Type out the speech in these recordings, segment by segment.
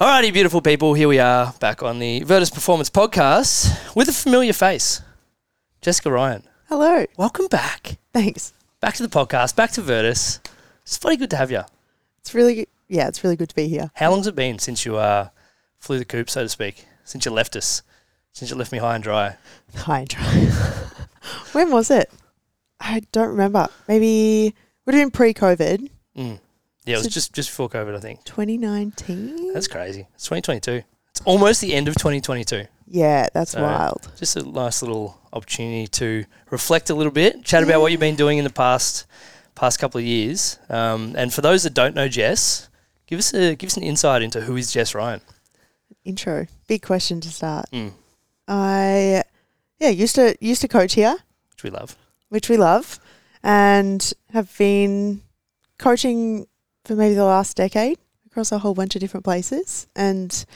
Alrighty, beautiful people, here we are back on the Virtus Performance Podcast with a familiar face, Jessica Ryan. Hello. Welcome back. Thanks. Back to the podcast, back to Virtus. It's bloody good to have you. It's really good. Yeah, it's really good to be here. How long's it been since you uh, flew the coop, so to speak? Since you left us? Since you left me high and dry? High and dry. when was it? I don't remember. Maybe we're doing pre-COVID, Mm. Yeah, it was So- just, just before COVID, I think. 2019. That's crazy. It's 2022. It's almost the end of 2022. yeah, that's So- wild. Just a nice little opportunity to reflect a little bit, chat about what you've been doing in the past past couple of years. Um, and for those that don't know Jess, give us a give us an insight into who is Jess Ryan. Intro. Big question to start. Mm. I yeah used to used to coach here, which we love. which we love, and have been coaching for maybe the last decade across a whole bunch of different places, and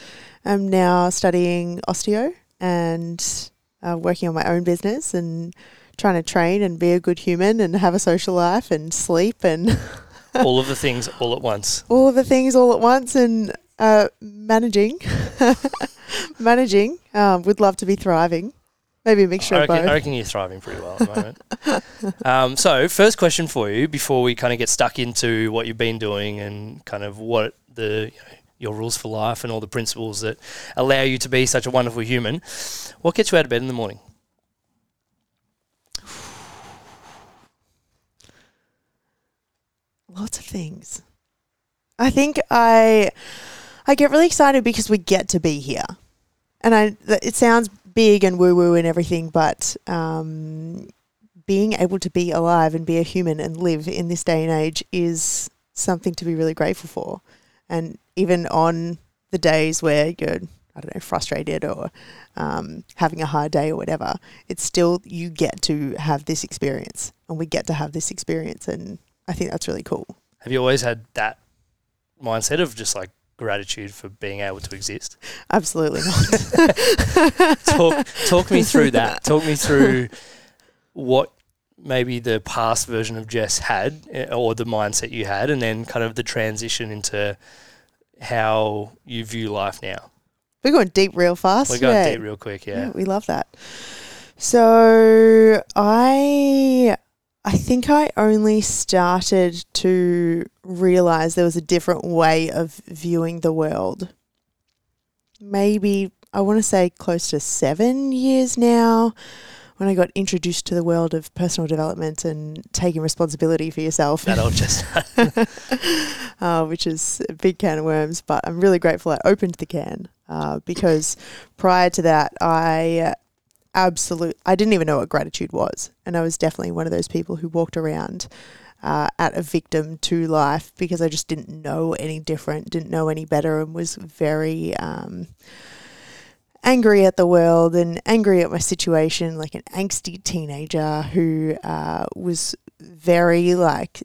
I'm now studying osteo and uh, working on my own business and trying to train and be a good human and have a social life and sleep and all of the things all at once. all of the things all at once and uh, managing, managing. Um, would love to be thriving. Maybe a mixture I of reckon, both. I reckon you're thriving pretty well at the moment. um, so, first question for you before we kind of get stuck into what you've been doing and kind of what the you know, your rules for life and all the principles that allow you to be such a wonderful human. What gets you out of bed in the morning? Lots of things. I think I I get really excited because we get to be here, and I it sounds big and woo woo and everything, but um, being able to be alive and be a human and live in this day and age is something to be really grateful for. And even on the days where you're I don't know frustrated or um, having a hard day or whatever, it's still you get to have this experience, and we get to have this experience, and I think that's really cool. Have you always had that mindset of just like gratitude for being able to exist? Absolutely not. Talk talk me through that. Talk me through what maybe the past version of Jess had eh, or the mindset you had and then kind of the transition into how you view life now. We're going deep real fast. We're going yeah. deep real quick, yeah. Yeah, we love that. So I I think I only started to realize there was a different way of viewing the world. Maybe I want to say close to 7 years now when I got introduced to the world of personal development and taking responsibility for yourself. That old Jess. uh, which is a big can of worms. But I'm really grateful I opened the can uh, because prior to that, I uh, absolute I didn't even know what gratitude was, and I was definitely one of those people who walked around. Uh, at a victim to life because I just didn't know any different, didn't know any better, and was very um, angry at the world and angry at my situation, like an angsty teenager who uh, was very like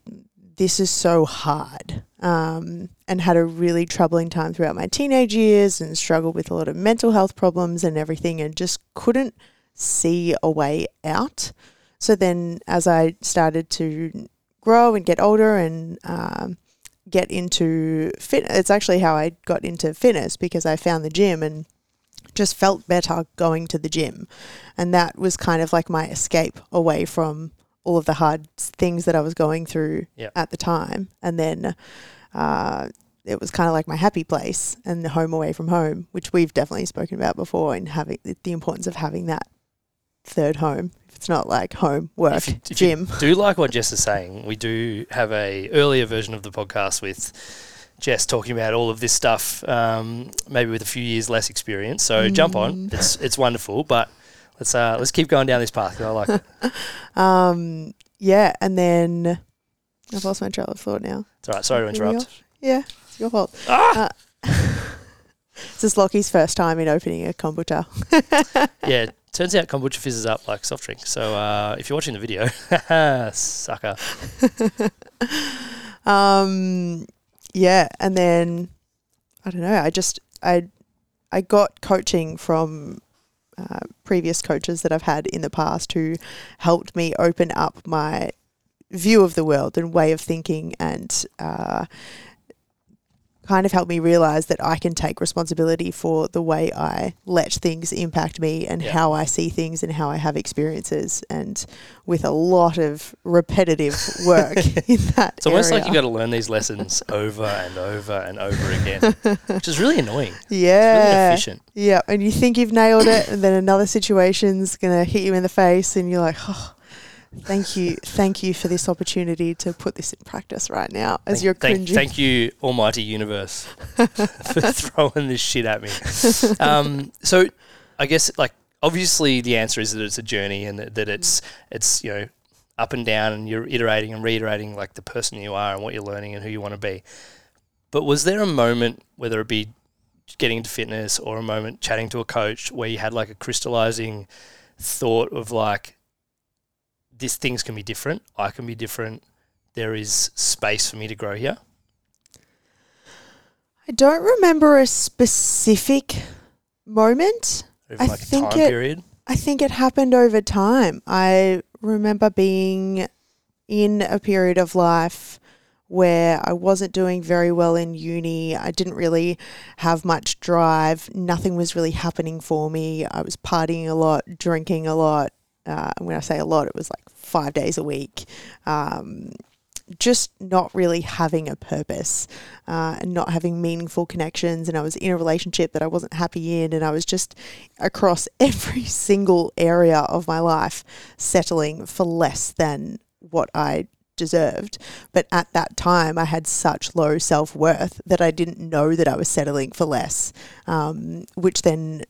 this is so hard um, and had a really troubling time throughout my teenage years and struggled with a lot of mental health problems and everything and just couldn't see a way out. So then, as I started to grow and get older and um, get into fit, it's actually how I got into fitness because I found the gym and just felt better going to the gym. And that was kind of like my escape away from all of the hard things that I was going through Yep. at the time. And then uh, it was kind of like my happy place and the home away from home, which we've definitely spoken about before, and having the- the importance of having that third home. If it's not like home, work, If you- if you gym. do like what Jess is saying, we do have a earlier version of the podcast with Jess talking about all of this stuff, um, maybe with a few years less experience. So jump on. Mm. It's it's wonderful, but let's uh, let's keep going down this path I like it. Um, yeah, and then I've lost my trail of thought now. It's all right. Sorry to interrupt. Yeah, it's your fault. Ah! This is Lockie's first time in opening a kombucha. yeah, turns out kombucha fizzes up like soft drink. So uh, if you're watching the video, sucker. Um, yeah, and then I don't know. I just I I got coaching from uh, previous coaches that I've had in the past who helped me open up my view of the world and way of thinking and uh, kind of helped me realize that I can take responsibility for the way I let things impact me and Yeah. how I see things and how I have experiences. And with a lot of repetitive work in that It's almost like area. you got to learn these lessons over and over and over again, which is really annoying. It's really yeah, inefficient. yeah, and you think you've nailed it, and then another situation's gonna hit you in the face, and you're like, oh. Thank you, thank you for this opportunity to put this in practice right now. As Thank- you're thank, thank you, Almighty Universe, for throwing this shit at me. Um, so, I guess like obviously the answer is that it's a journey and that, that it's it's you know up and down and you're iterating and reiterating like the person you are and what you're learning and who you want to be. But was there a moment, whether it be getting into fitness or a moment chatting to a coach, where you had like a crystallizing thought of like, this things can be different, I can be different, there is space for me to grow here? I don't remember a specific moment. over I like a think time it- period. I think it happened over time. I remember being in a period of life where I wasn't doing very well in uni. I didn't really have much drive. Nothing was really happening for me. I was partying a lot, drinking a lot. Uh, when I say a lot, it was like five days a week. Um, just not really having a purpose uh, and not having meaningful connections. And I was in a relationship that I wasn't happy in. And I was just across every single area of my life settling for less than what I deserved. But at that time, I had such low self worth that I didn't know that I was settling for less, um, which then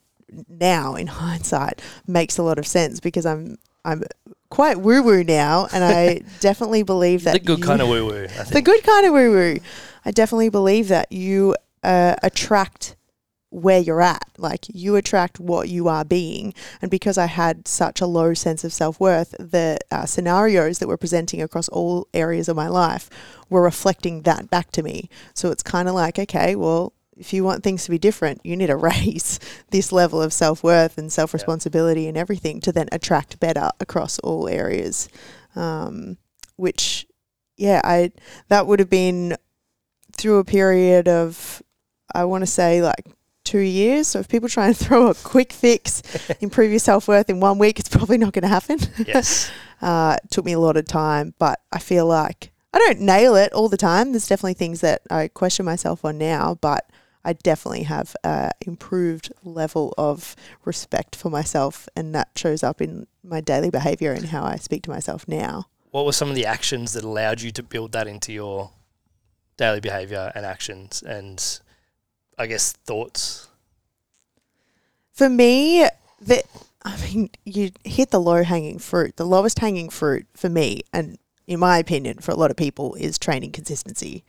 now in hindsight makes a lot of sense because I'm I'm quite woo woo now, and I definitely believe that The good you- kind of woo woo, I the good kind of woo woo. I definitely believe that you uh, attract where you're at. Like you attract what you are being. And because I had such a low sense of self worth, the uh, scenarios that were presenting across all areas of my life were reflecting that back to me. So it's kind of like, okay, well, if you want things to be different, you need to raise this level of self worth and self responsibility and everything to then attract better across all areas. Um, which, yeah, I that would have been through a period of, I want to say like two years. So if people try and throw a quick fix, improve your self worth in one week, it's probably not going to happen. yes. Uh, it took me a lot of time, but I feel like I don't nail it all the time. There's definitely things that I question myself on now, but I definitely have a improved level of respect for myself, and that shows up in my daily behavior and how I speak to myself now. What were some of the actions that allowed you to build that into your daily behavior and actions and I guess thoughts? For me, the I mean, you hit the low hanging fruit. The lowest hanging fruit for me, and in my opinion, for a lot of people, is training consistency,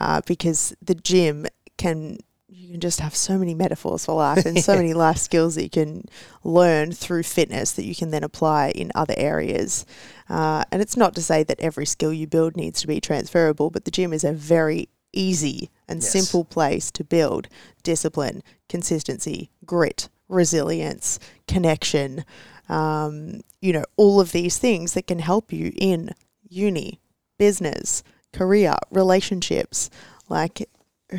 uh, because the gym can you can just have so many metaphors for life and so many life skills that you can learn through fitness that you can then apply in other areas. Uh, and it's not to say that every skill you build needs to be transferable, but the gym is a very easy and Yes. simple place to build discipline, consistency, grit, resilience, connection, um, you know, all of these things that can help you in uni, business, career, relationships. Like,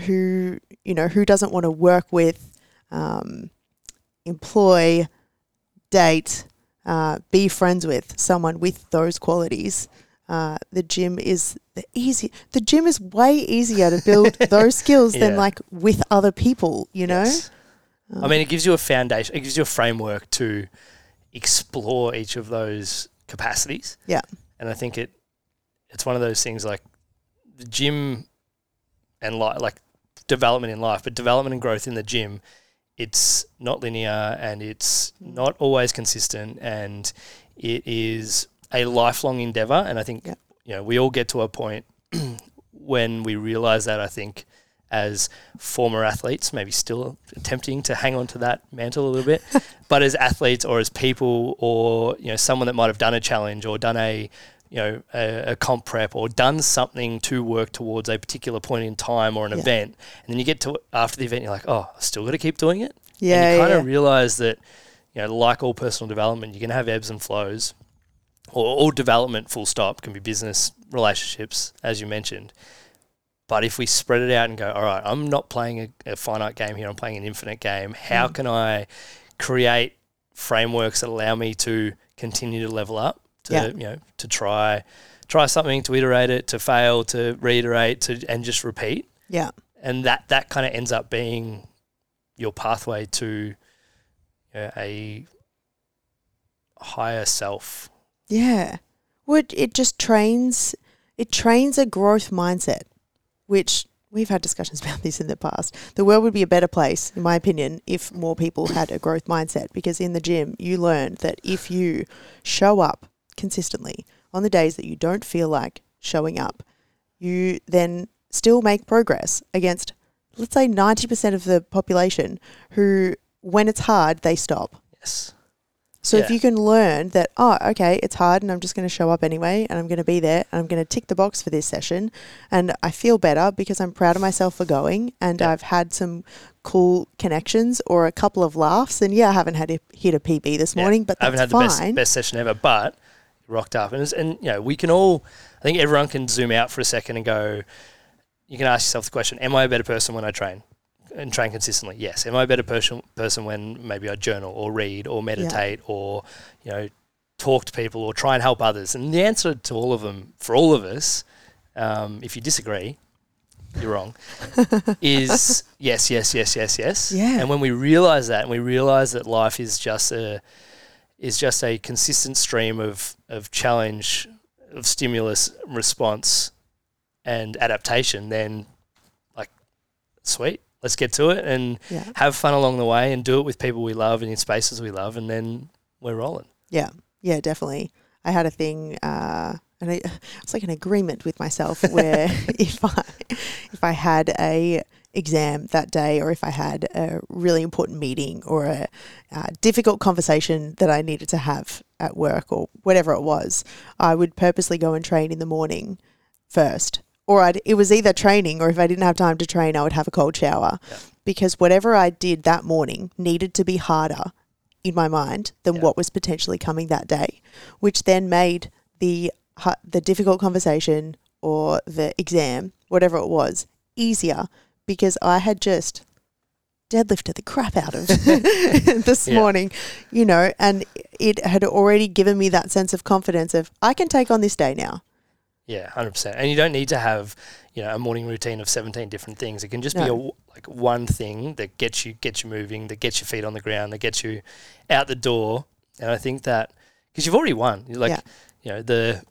who, you know, who doesn't want to work with, um, employ, date, uh, be friends with someone with those qualities? Uh, the gym is the easy. The gym is way easier to build those skills than like with other people. You know, Yes. I mean, it gives you a foundation, it gives you a framework to explore each of those capacities. Yeah. And I think it it's one of those things like the gym and li- like development in life, but development and growth in the gym, it's not linear and it's not always consistent and it is a lifelong endeavor. And I think, Yeah. you know, we all get to a point when we realize that, I think, as former athletes, maybe still attempting to hang on to that mantle a little bit, but as athletes or as people or, you know, someone that might have done a challenge or done a, you know, a, a comp prep or done something to work towards a particular point in time or an Yeah. event. And then you get to after the event, you're like, oh, I still got to keep doing it. yeah, and you kind yeah. of realize that, you know, like all personal development, you can have ebbs and flows, or all development, full stop, can be business, relationships, as you mentioned. But if we spread it out and go, all right, I'm not playing a, a finite game here, I'm playing an infinite game. How Mm. can I create frameworks that allow me to continue to level up, to Yeah. you know, to try try something, to iterate it, to fail, to reiterate, to and just repeat. Yeah. And that that kind of ends up being your pathway to you know, a higher self. Yeah. Would it just trains it trains a growth mindset, which we've had discussions about this in the past. The world would be a better place, in my opinion, if more people had a growth mindset. Because in the gym, you learn that if you show up consistently on the days that you don't feel like showing up, you then still make progress against, let's say, 90% of the population who, when it's hard, they stop. Yes. So if you can learn that, oh, okay, it's hard and I'm just going to show up anyway and I'm going to be there and I'm going to tick the box for this session and I feel better because I'm proud of myself for going and Yeah. I've had some cool connections or a couple of laughs and yeah, I haven't had a, hit a PB this Yeah. morning, but I haven't had the best, best session ever, but rocked up. And, and, you know, we can all, I think everyone can zoom out for a second and go, you can ask yourself the question, am I a better person when I train? And train consistently, yes. Am I a better person person when maybe I journal or read or meditate or you know talk to people or try and help others? And the answer to all of them, for all of us, um, if you disagree, you're wrong, is yes, yes, yes, yes, yes. Yeah. And when we realize that, and we realize that life is just a is just a consistent stream of of challenge, of stimulus, response, and adaptation, then like, sweet, let's get to it and Yeah. have fun along the way and do it with people we love and in spaces we love, and then we're rolling. Yeah, yeah, definitely. I had a thing, uh, and it's like an agreement with myself where if I if I had a exam that day, or if I had a really important meeting or a uh, difficult conversation that I needed to have at work or whatever it was, I would purposely go and train in the morning first. Or I'd, it was either training, or if I didn't have time to train, I would have a cold shower. Yeah. Because whatever I did that morning needed to be harder in my mind than Yeah. what was potentially coming that day, which then made the the difficult conversation or the exam, whatever it was, easier because I had just deadlifted the crap out of this Yeah. morning, you know, and it had already given me that sense of confidence of I can take on this day now. Yeah, hundred percent. And you don't need to have you know a morning routine of seventeen different things. It can just be a, like one thing that gets you gets you moving, that gets your feet on the ground, that gets you out the door. And I think that because you've already won, like Yeah. you know the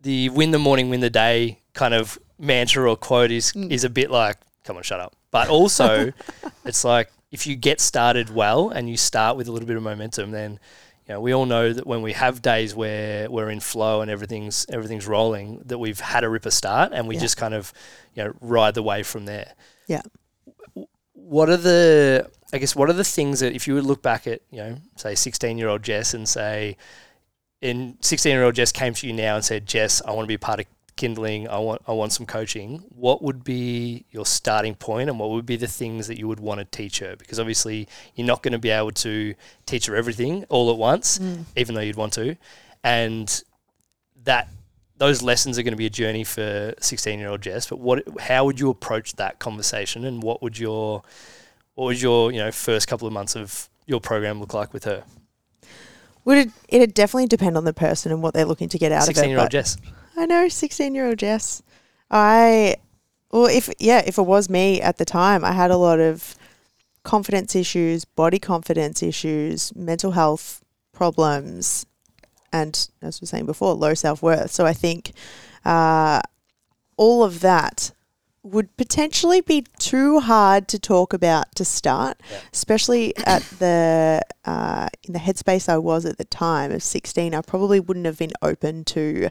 the win the morning, win the day kind of mantra or quote is Mm. is a bit like come on, shut up. But also, it's like if you get started well and you start with a little bit of momentum, then you know we all know that when we have days where we're in flow and everything's everything's rolling, that we've had a ripper start and we Yeah. just kind of you know ride the wave from there. Yeah. What are the I guess what are the things that if you would look back at you know say sixteen year old Jess and say in 16 year old Jess came to you now and said, Jess, I want to be part of kindling. I want, I want some coaching. What would be your starting point and what would be the things that you would want to teach her? Because obviously you're not going to be able to teach her everything all at once, Mm. even though you'd want to. And that, those lessons are going to be a journey for 16 year old Jess, but what, how would you approach that conversation and what would your, what would your, you know, first couple of months of your program look like with her? Would it? It'd definitely depend on the person and what they're looking to get out of it. 16 year old Jess. I know, sixteen-year-old Jess. I, well, if yeah, if it was me at the time, I had a lot of confidence issues, body confidence issues, mental health problems, and as we were saying before, low self worth. So I think uh, all of that would potentially be too hard to talk about to start, Yeah. especially at the uh, in the headspace I was at the time of sixteen. I probably wouldn't have been open to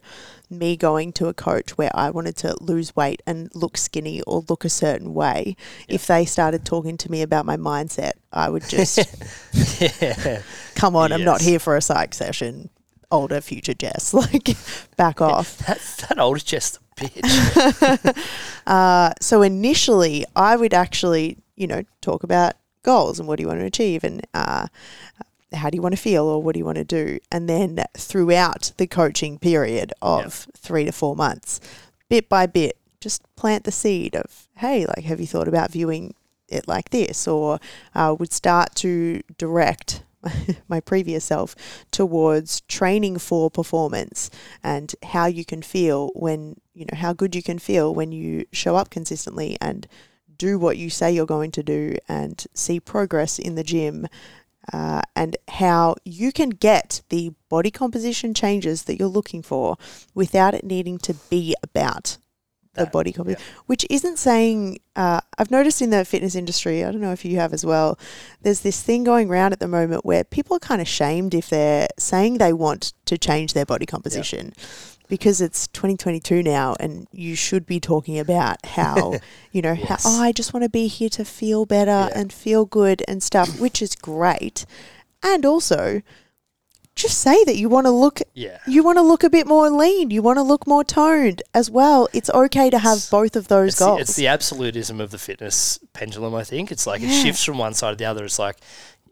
me going to a coach where I wanted to lose weight and look skinny or look a certain way. Yeah. If they started talking to me about my mindset, I would just yeah. come on. I'm not here for a psych session. Older future Jess, like back off. That, that old Jess bitch. Uh, so initially, I would actually, you know, talk about goals and what do you want to achieve and uh, how do you want to feel or what do you want to do. And then throughout the coaching period of three to four months, bit by bit, just plant the seed of, hey, like, have you thought about viewing it like this? Or uh, would start to direct my previous self towards training for performance and how you can feel when, you know, how good you can feel when you show up consistently and do what you say you're going to do and see progress in the gym uh, and how you can get the body composition changes that you're looking for without it needing to be about the That, body composition, which isn't saying, uh, I've noticed in the fitness industry, I don't know if you have as well, there's this thing going around at the moment where people are kind of shamed if they're saying they want to change their body composition. Because it's 2022 now, and you should be talking about how, you know, Yes. how, oh, I just want to be here to feel better Yeah. and feel good and stuff, which is great. And also, just say that you want to look Yeah. you want to look a bit more lean. You want to look more toned as well. It's okay to have It's- both of those It's the, goals. it's the absolutism of the fitness pendulum. I think it's like it shifts from one side to the other. It's like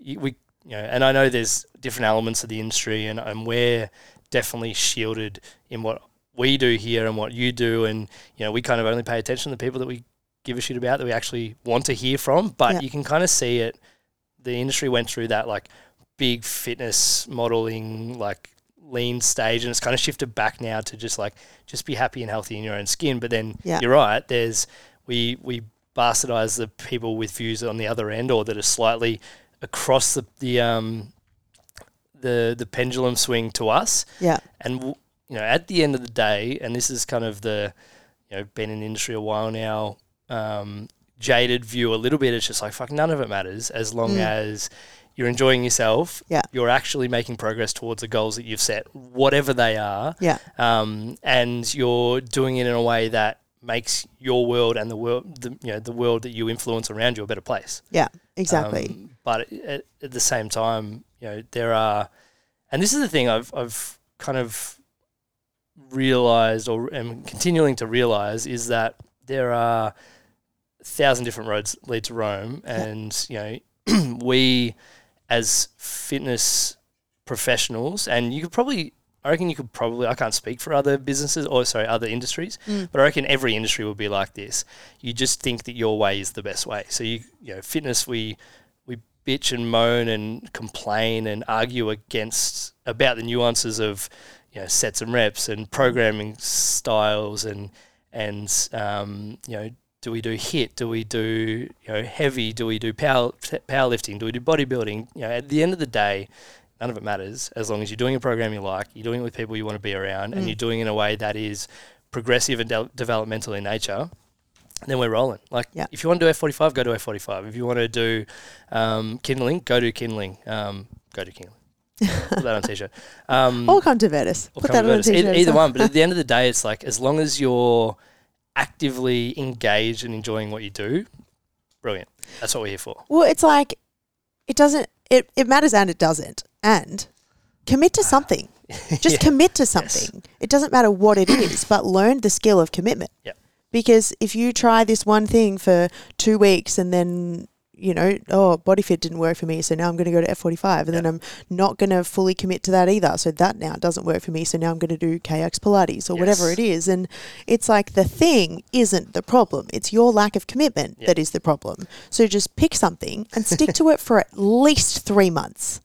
we, you know, and I know there's different elements of the industry, and, and we're definitely shielded in what we do here and what you do, and you know, we kind of only pay attention to the people that we give a shit about that we actually want to hear from. But Yeah. you can kind of see it. The industry went through that like big fitness modeling, like lean stage, and it's kind of shifted back now to just like just be happy and healthy in your own skin. But then Yeah. you're right. There's we we bastardize the people with views on the other end, or that are slightly across the the um the the pendulum swing to us. yeah, And w- you know, at the end of the day, and this is kind of the you know been in the industry a while now. Um, jaded view a little bit. It's just like fuck. None of it matters as long Mm. as you're enjoying yourself. Yeah. You're actually making progress towards the goals that you've set, whatever they are yeah, um, and you're doing it in a way that makes your world and the world, the, you know, the world that you influence around you a better place. yeah, exactly. Um, but at, at the same time, you know, there are, and this is the thing I've I've kind of realized or am continuing to realize is that there are a thousand different roads lead to Rome, and you know, we as fitness professionals, and you could probably. I reckon you could probably. I can't speak for other businesses or sorry, other industries, Mm. but I reckon every industry will be like this. You just think that your way is the best way. So you, you know, fitness we we bitch and moan and complain and argue against about the nuances of you know sets and reps and programming styles and and um, you know do we do HIIT do we do you know heavy do we do power powerlifting do we do bodybuilding you know at the end of the day none of it matters as long as you're doing a program you like you're doing it with people you want to be around and Mm. you're doing it in a way that is progressive and de- developmental in nature then we're rolling. Like, Yeah. if you want to do F45, go to F45. If you want to do um, kindling, go to kindling. Um, go to kindling. Put that on t-shirt. Um, or come to or Put come that to on t-shirt. Either one. But at the end of the day, it's like as long as you're actively engaged and enjoying what you do, brilliant. That's what we're here for. Well, it's like it doesn't. It it matters and it doesn't. And commit to ah. something. Just Yeah. commit to something. It doesn't matter what it is, but learn the skill of commitment. Yeah. Because if you try this one thing for two weeks and then you know, oh, body fit didn't work for me, so now I'm going to go to F45, and then I'm not going to fully commit to that either. So that now doesn't work for me, so now I'm going to do KX Pilates or whatever it is. And it's like the thing isn't the problem; it's your lack of commitment Yeah. that is the problem. So just pick something and stick to it for at least three months,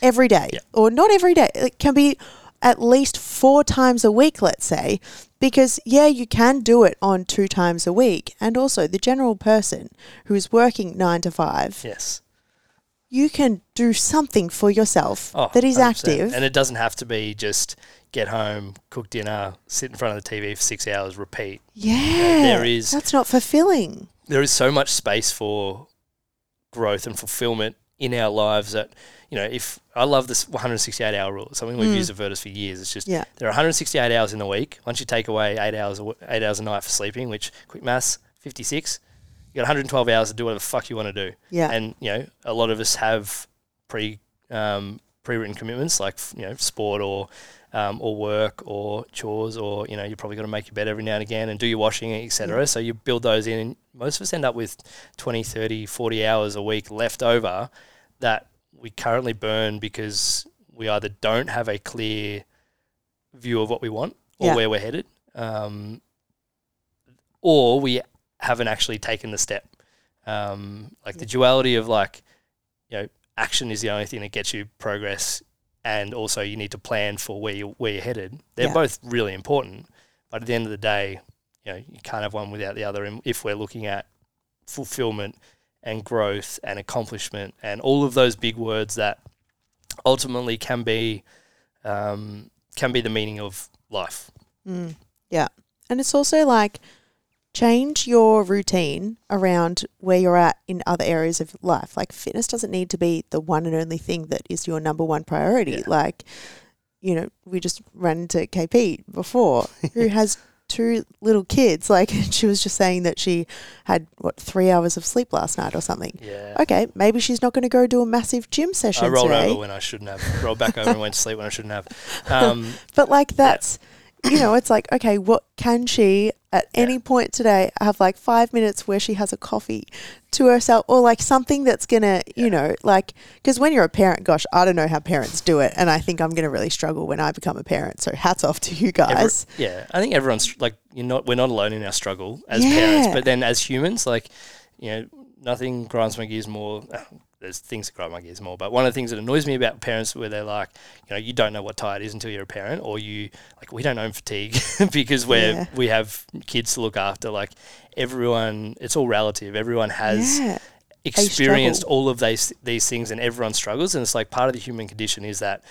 every day, Yeah. or not every day. It can be at least four times a week, let's say, because yeah, you can do it on two times a week. And also, the general person who is working nine to five, Yes. you can do something for yourself Oh, that is 100%. active. And it doesn't have to be just get home, cook dinner, sit in front of the TV for six hours, repeat. yeah, there is- That's not fulfilling. there is so much space for growth and fulfillment in our lives that you know if I love this 168 hour rule. It's something we've Mm. used at Virtus for years. It's just Yeah. there are 168 hours in the week. Once you take away eight hours eight hours a night for sleeping, which quick maths 56, you got 112 hours to do whatever the fuck you want to do. Yeah. And you know a lot of us have pre um, pre-written commitments like you know sport or um, or work or chores or you know you probably got to make your bed every now and again and do your washing etc. So you build those in. And most of us end up with 20, 30, 40 hours a week left over that we currently burn because we either don't have a clear view of what we want or Yeah. where we're headed. Um, or we haven't actually taken the step. Um, like the duality of like, you know, action is the only thing that gets you progress, and also you need to plan for where you where you're headed. They're Yeah. both really important, but at the end of the day, you know, you can't have one without the other. And if we're looking at fulfillment and growth and accomplishment and all of those big words that ultimately can be um, can be the meaning of life. Mm, yeah. And it's also like change your routine around where you're at in other areas of life. Like fitness doesn't need to be the one and only thing that is your number one priority. Yeah. Like, you know, we just ran into KP before who has two little kids. Like she was just saying that she had what three hours of sleep last night or something. Yeah. Okay, maybe she's not going to go do a massive gym session I rolled today. over when I shouldn't have. Rolled back over and went to sleep when I shouldn't have. Um, But like that's, you know, it's like okay, what can she at Yeah. any point today I have like five minutes where she has a coffee to herself or like something that's gonna, you know, like because when you're a parent, gosh, I don't know how parents do it, and I think I'm gonna really struggle when I become a parent. So hats off to you every- guys. yeah, I think everyone's like you're not. We're not alone in our struggle as Yeah. parents, but then as humans, like you know, nothing grinds my gears more. There's things that grind my gears more, but one of the things that annoys me about parents where they're like, you know, you don't know what tired is until you're a parent, or you like we don't own fatigue because we're Yeah. we have kids to look after. Like everyone, it's all relative. Everyone has yeah, experienced all of these these things and everyone struggles and it's like part of the human condition is that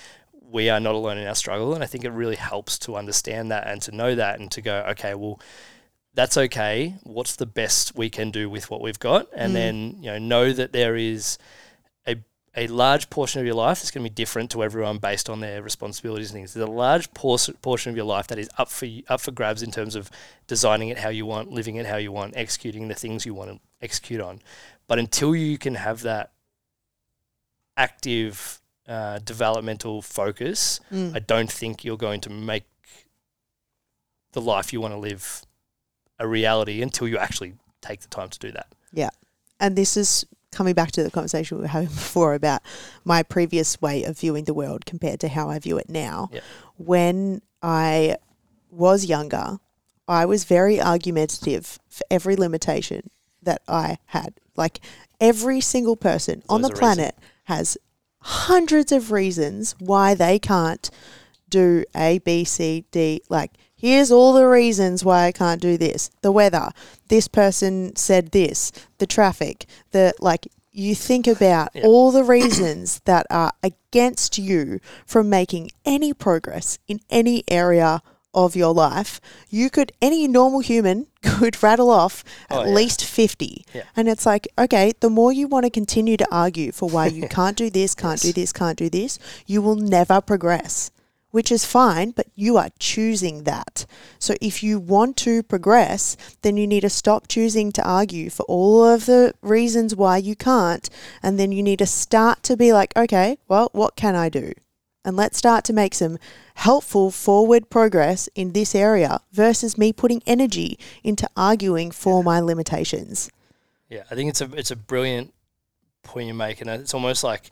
we are not alone in our struggle and I think it really helps to understand that and to know that and to go okay well that's okay what's the best we can do with what we've got and Mm. then you know know that there is a large portion of your life is going to be different to everyone based on their responsibilities and things. There's a large portion of your life that is up for y- up for grabs in terms of designing it how you want, living it how you want, executing the things you want to execute on. But until you can have that active uh, developmental focus, Mm. I don't think you're going to make the life you want to live a reality until you actually take the time to do that. Yeah. And this is coming back to the conversation we were having before about my previous way of viewing the world compared to how I view it now. When I was younger, I was very argumentative for every limitation that I had. Like every single person on the a reason. planet has hundreds of reasons why they can't do A, B, C, D. Like, here's all the reasons why I can't do this. The weather. This person said this. The traffic. The like. You think about Yeah. all the reasons that are against you from making any progress in any area of your life. You could, any normal human could rattle off Oh, at yeah. least 50. Yeah. And it's like, okay, the more you want to continue to argue for why you can't do this, can't do this, can't do this, you will never progress, which is fine, but you are choosing that. So if you want to progress, then you need to stop choosing to argue for all of the reasons why you can't. And then you need to start to be like, okay, well, what can I do? And let's start to make some helpful forward progress in this area versus me putting energy into arguing for my limitations. Yeah, I think it's a it's a brilliant point you make, and it's almost like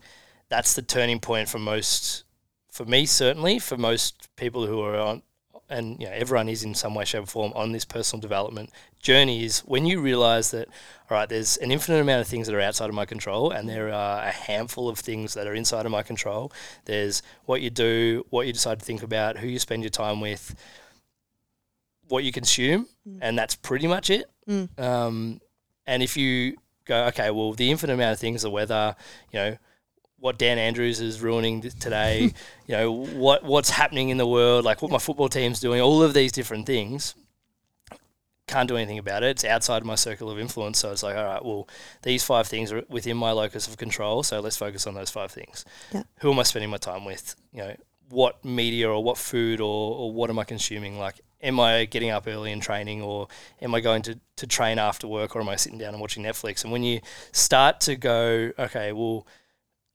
that's the turning point for most, for me certainly, for most people who are on, and you know everyone is in some way, shape, or form on this personal development journey. Is when you realise that, all right, there's an infinite amount of things that are outside of my control, and there are a handful of things that are inside of my control. There's what you do, what you decide to think about, who you spend your time with, what you consume, Mm. and that's pretty much it. Mm. Um, and if you go, okay, well, the infinite amount of things, the weather, you know, what Dan Andrews is ruining today, you know, what what's happening in the world, like what my football team's doing, all of these different things. Can't do anything about it. It's outside my circle of influence. So it's like, all right, well, these five things are within my locus of control. So let's focus on those five things. Yeah. Who am I spending my time with? You know, what media or what food or, or what am I consuming? Like, am I getting up early and training or am I going to, to train after work or am I sitting down and watching Netflix? And when you start to go, okay, well,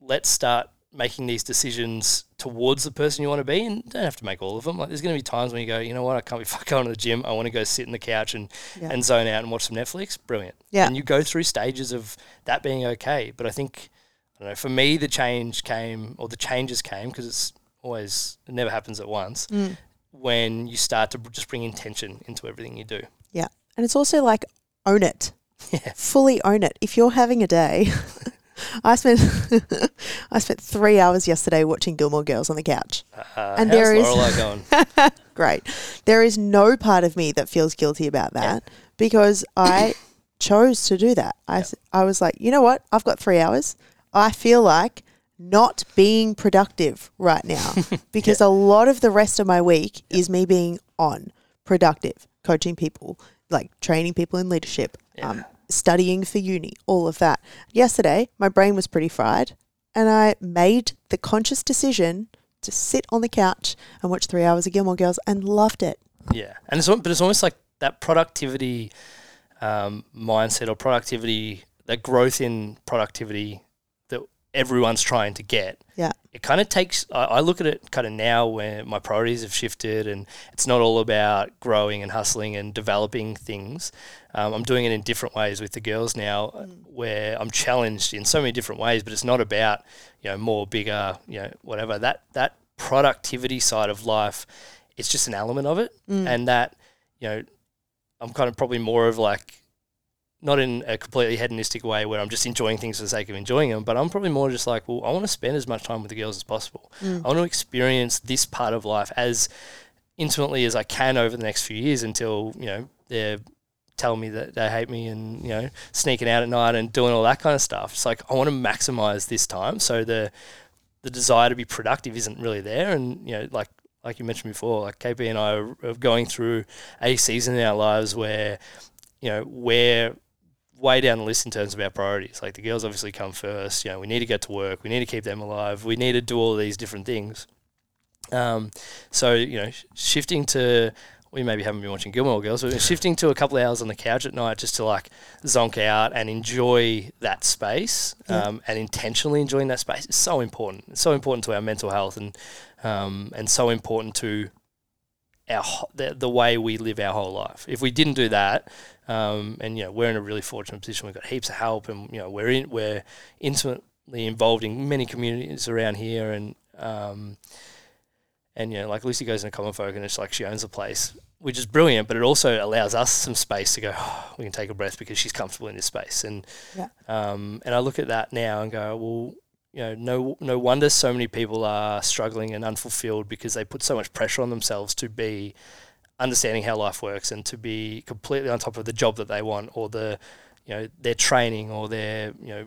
let's start making these decisions towards the person you want to be and don't have to make all of them. Like there's going to be times when you go, you know what, I can't be fucking going to the gym. I want to go sit in the couch and, Yeah. and zone out and watch some Netflix. Brilliant. Yeah. And you go through stages of that being okay. But I think, I don't know, for me, the change came or the changes came because it's always, it never happens at once Mm. when you start to just bring intention into everything you do. Yeah. And it's also like own it. Yeah. Fully own it. If you're having a day, I spent I spent three hours yesterday watching Gilmore Girls on the couch. Uh, And how's there is- going? Great. There is no part of me that feels guilty about that because I chose to do that. I I was like, you know what? I've got three hours. I feel like not being productive right now because a lot of the rest of my week is me being on productive, coaching people, like training people in leadership, um, studying for uni, all of that. Yesterday, my brain was pretty fried and I made the conscious decision to sit on the couch and watch three hours of Gilmore Girls and loved it. Yeah, and it's but it's almost like that productivity um, mindset or productivity, that growth in productivity everyone's trying to get. Yeah. It kind of takes. I, I look at it kind of now where my priorities have shifted, and it's not all about growing and hustling and developing things. Um, I'm doing it in different ways with the girls now, uh, where I'm challenged in so many different ways. But it's not about you know more, bigger, you know whatever. That that productivity side of life, it's just an element of it, and that you know I'm kind of probably more of like not in a completely hedonistic way where I'm just enjoying things for the sake of enjoying them, but I'm probably more just like, well, I want to spend as much time with the girls as possible. Mm. I want to experience this part of life as intimately as I can over the next few years until, you know, they're telling me that they hate me and, you know, sneaking out at night and doing all that kind of stuff. It's like I want to maximize this time. So the the desire to be productive isn't really there and, you know, like like you mentioned before, like KP and I are, are going through a season in our lives where, you know, we're way down the list in terms of our priorities. Like the girls obviously come first. You know, we need to get to work. We need to keep them alive. We need to do all these different things. Um, so you know, sh- shifting to we maybe haven't been watching Gilmore Girls, but shifting to a couple of hours on the couch at night just to like zonk out and enjoy that space Yeah. um, and intentionally enjoying that space is so important. It's so important to our mental health and um, and so important to our the, the way we live our whole life. If we didn't do that, um, and you know we're in a really fortunate position, we've got heaps of help, and you know we're in we're intimately involved in many communities around here, and um, and you know like Lucy goes into Common Folk, and it's like she owns the place, which is brilliant, but it also allows us some space to go. "Oh, we can take a breath because she's comfortable in this space, and Yeah. um, and I look at that now and go, well, you know, no no wonder so many people are struggling and unfulfilled because they put so much pressure on themselves to be understanding how life works and to be completely on top of the job that they want or the you know their training or their you know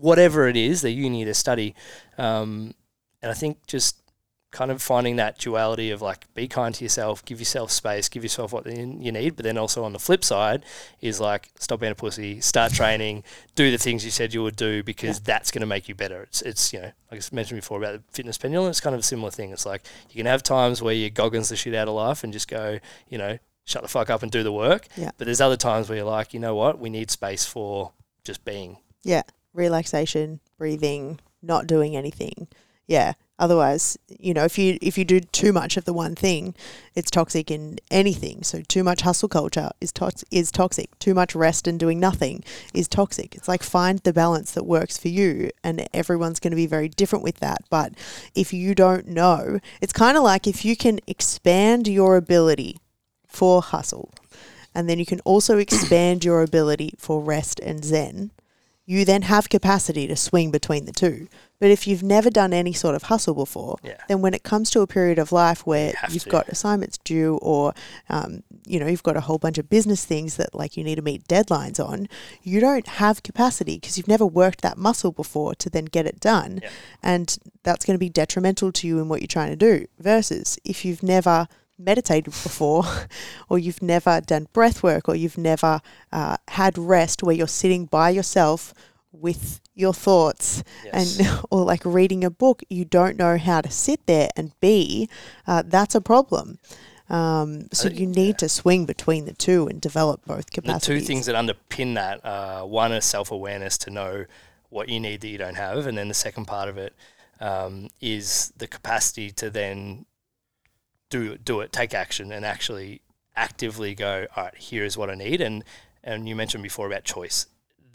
whatever it is their uni their study. Um, and I think just kind of finding that duality of like be kind to yourself give yourself space give yourself what you need but then also on the flip side is like stop being a pussy start training do the things you said you would do because that's going to make you better it's it's you know like I mentioned before about the fitness pendulum it's kind of a similar thing it's like you can have times where you goggins the shit out of life and just go you know shut the fuck up and do the work Yeah. but there's other times where you're like you know what we need space for just being Yeah. Relaxation, breathing, not doing anything. Yeah. Otherwise, you know, if you if you do too much of the one thing, it's toxic in anything. So too much hustle culture is tox- is toxic. Too much rest and doing nothing is toxic. It's like find the balance that works for you and everyone's going to be very different with that. But if you don't know, it's kind of like if you can expand your ability for hustle and then you can also expand your ability for rest and zen you then have capacity to swing between the two. But if you've never done any sort of hustle before, Yeah. then when it comes to a period of life where You have you've to. got assignments due or, um, you know, you've got a whole bunch of business things that like you need to meet deadlines on, you don't have capacity because you've never worked that muscle before to then get it done. Yeah. And that's going to be detrimental to you in what you're trying to do. Versus if you've never meditated before or you've never done breath work or you've never uh, had rest where you're sitting by yourself with your thoughts Yes. and or like reading a book you don't know how to sit there and be uh, that's a problem um, so think- you need to swing between the two and develop both capacities the two things that underpin that are one is self awareness to know what you need that you don't have, and then the second part of it um, is the capacity to then do do it, take action, and actually actively go. All right, here is what I need, and and you mentioned before about choice.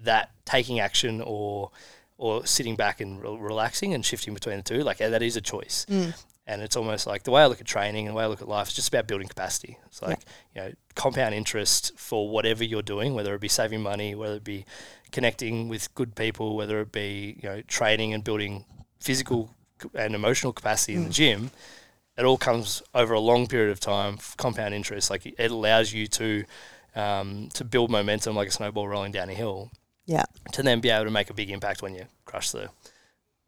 That taking action or or sitting back and re- relaxing and shifting between the two, like that is a choice. And it's almost like the way I look at training and the way I look at life is just about building capacity. It's like, you know, compound interest for whatever you're doing, whether it be saving money, whether it be connecting with good people, whether it be, you know, training and building physical and emotional capacity in the gym. It all comes over a long period of time, compound interest. Like it allows you to um, to build momentum like a snowball rolling down a hill Yeah. to then be able to make a big impact when you crush the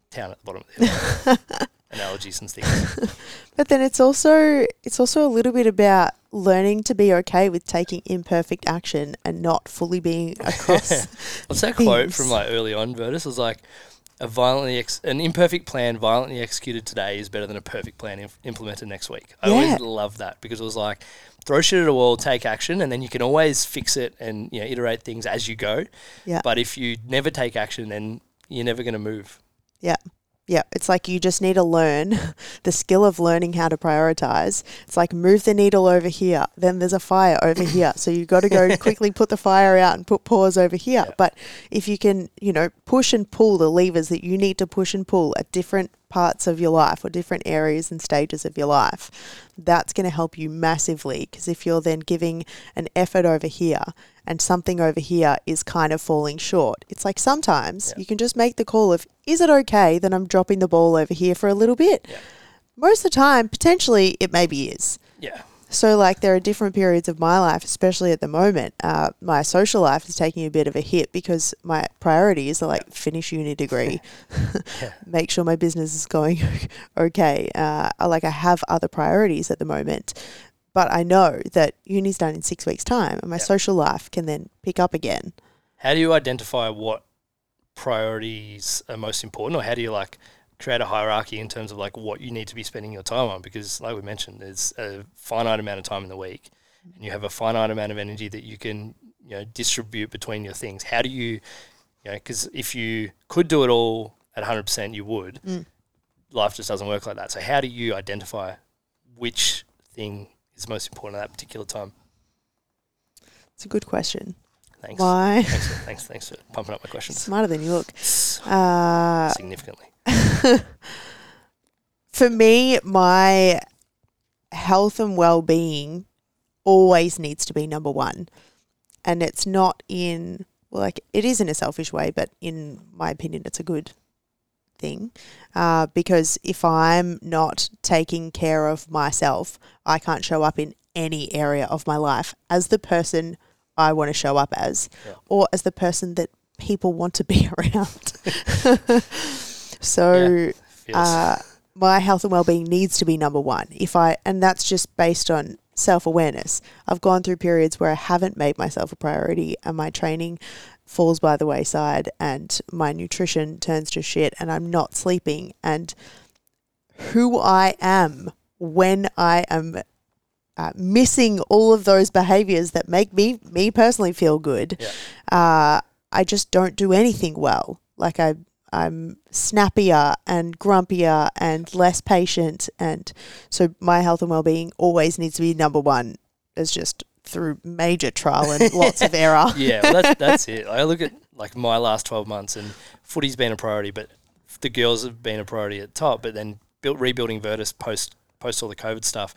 town at the bottom of the hill. Analogies and things. But then it's also it's also a little bit about learning to be okay with taking imperfect action and not fully being across. What's that quote from like early on, Virtus? Was like a violently ex- an imperfect plan violently executed today is better than a perfect plan inf- implemented next week. I Yeah. always love that because it was like throw shit at a wall, take action, and then you can always fix it and you know iterate things as you go. Yeah. But if you never take action, then you're never going to move. yeah. Yeah, it's like you just need to learn the skill of learning how to prioritize. It's like move the needle over here, then there's a fire over here. So you've got to go quickly put the fire out and put pause over here. Yeah. But if you can, you know, push and pull the levers that you need to push and pull at different parts of your life or different areas and stages of your life, that's going to help you massively. Because if you're then giving an effort over here and something over here is kind of falling short, it's like sometimes Yeah. you can just make the call of, is it okay that I'm dropping the ball over here for a little bit? Yeah. Most of the time, potentially, it maybe is. Yeah. So, like, there are different periods of my life, especially at the moment. Uh, my social life is taking a bit of a hit because my priorities are like finish uni degree, Yeah. make sure my business is going okay. Uh, I- like, I have other priorities at the moment, but I know that uni's done in six weeks' time, and my Yeah. social life can then pick up again. How do you identify what priorities are most important, or how do you like create a hierarchy in terms of like what you need to be spending your time on? Because, like we mentioned, there's a finite amount of time in the week, and you have a finite amount of energy that you can you know distribute between your things. How do you, you know, because if you could do it all at 100, percent you would. Mm. Life just doesn't work like that. So, how do you identify which thing is most important at that particular time? It's a good question. Thanks. Why? Thanks, for, thanks, thanks for pumping up my questions Smarter than you look. Uh, significantly. for me, my health and well being always needs to be number one. And it's not in, well, like, it is in a selfish way, but in my opinion, it's a good thing. Uh, because if I'm not taking care of myself, I can't show up in any area of my life as the person I want to show up as Yeah. or as the person that people want to be around. so, Feels, uh, my health and well-being needs to be number one if i and that's just based on self-awareness i've gone through periods where i haven't made myself a priority and my training falls by the wayside and my nutrition turns to shit and i'm not sleeping and who i am when i am uh, missing all of those behaviors that make me me personally feel good Yeah. uh, i just don't do anything well like i I'm snappier and grumpier and less patient. And so my health and well-being always needs to be number one. It's just through major trial and lots of error. yeah, well, that's that's it. I look at like my last twelve months, and footy's been a priority, but the girls have been a priority at the top. But then built rebuilding Virtus post post all the COVID stuff,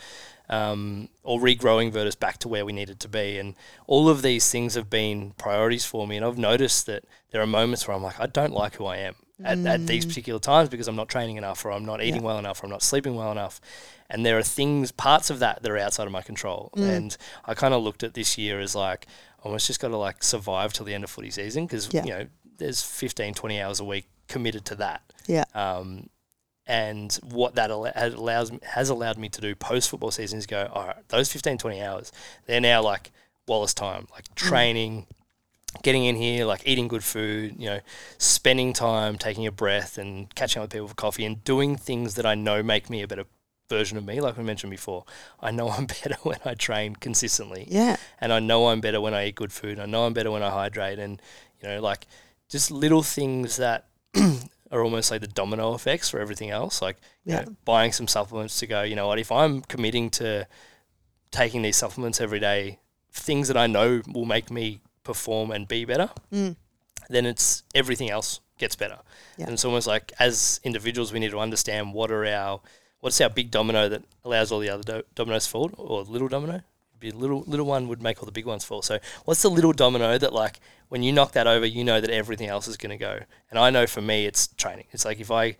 um, or regrowing Virtus back to where we needed to be, and all of these things have been priorities for me. And I've noticed that there are moments where I'm like, I don't like who I am at, at these particular times because I'm not training enough, or I'm not eating well enough, or I'm not sleeping well enough. And there are things, parts of that that are outside of my control. And I kind of looked at this year as like, almost just got to like survive till the end of footy season because Yeah. you know there's 15 20 hours a week committed to that Yeah. um, and what that al- has allows has allowed me to do post football season is go all right those 15 20 hours they're now like Wallace time like training getting in here like eating good food you know spending time taking a breath and catching up with people for coffee and doing things that I know make me a better version of me like we mentioned before I know I'm better when I train consistently Yeah. and I know I'm better when I eat good food. I know I'm better when I hydrate, and you know, like just little things that are almost like the domino effects for everything else. Like you Yeah. know, buying some supplements to go. You know what? If I'm committing to taking these supplements every day, things that I know will make me perform and be better, Mm. then it's everything else gets better. Yeah. And it's almost like as individuals, we need to understand what are our what's our big domino that allows all the other do- dominoes to fall, or little domino? Be little little one would make all the big ones fall. So what's the little domino that like when you knock that over, you know that everything else is going to go. And I know for me, it's training. It's like if I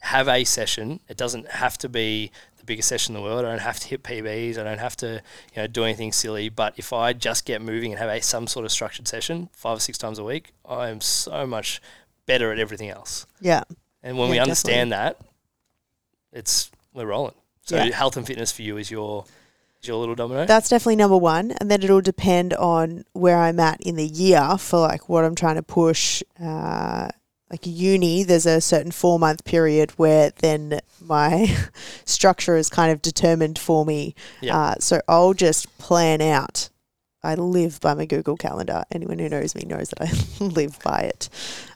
have a session, it doesn't have to be the biggest session in the world. I don't have to hit PBs. I don't have to, you know, do anything silly. But if I just get moving and have a some sort of structured session five or six times a week, I am so much better at everything else. Yeah. And when Yeah, we understand that, it's we're rolling. So Yeah. health and fitness for you is your is your little domino. That's definitely number one. And then it'll depend on where I'm at in the year for like what I'm trying to push. Uh, like uni, there's a certain four month period where then my structure is kind of determined for me. Yeah. Uh, so I'll just plan out. I live by my Google Calendar. Anyone who knows me knows that I live by it.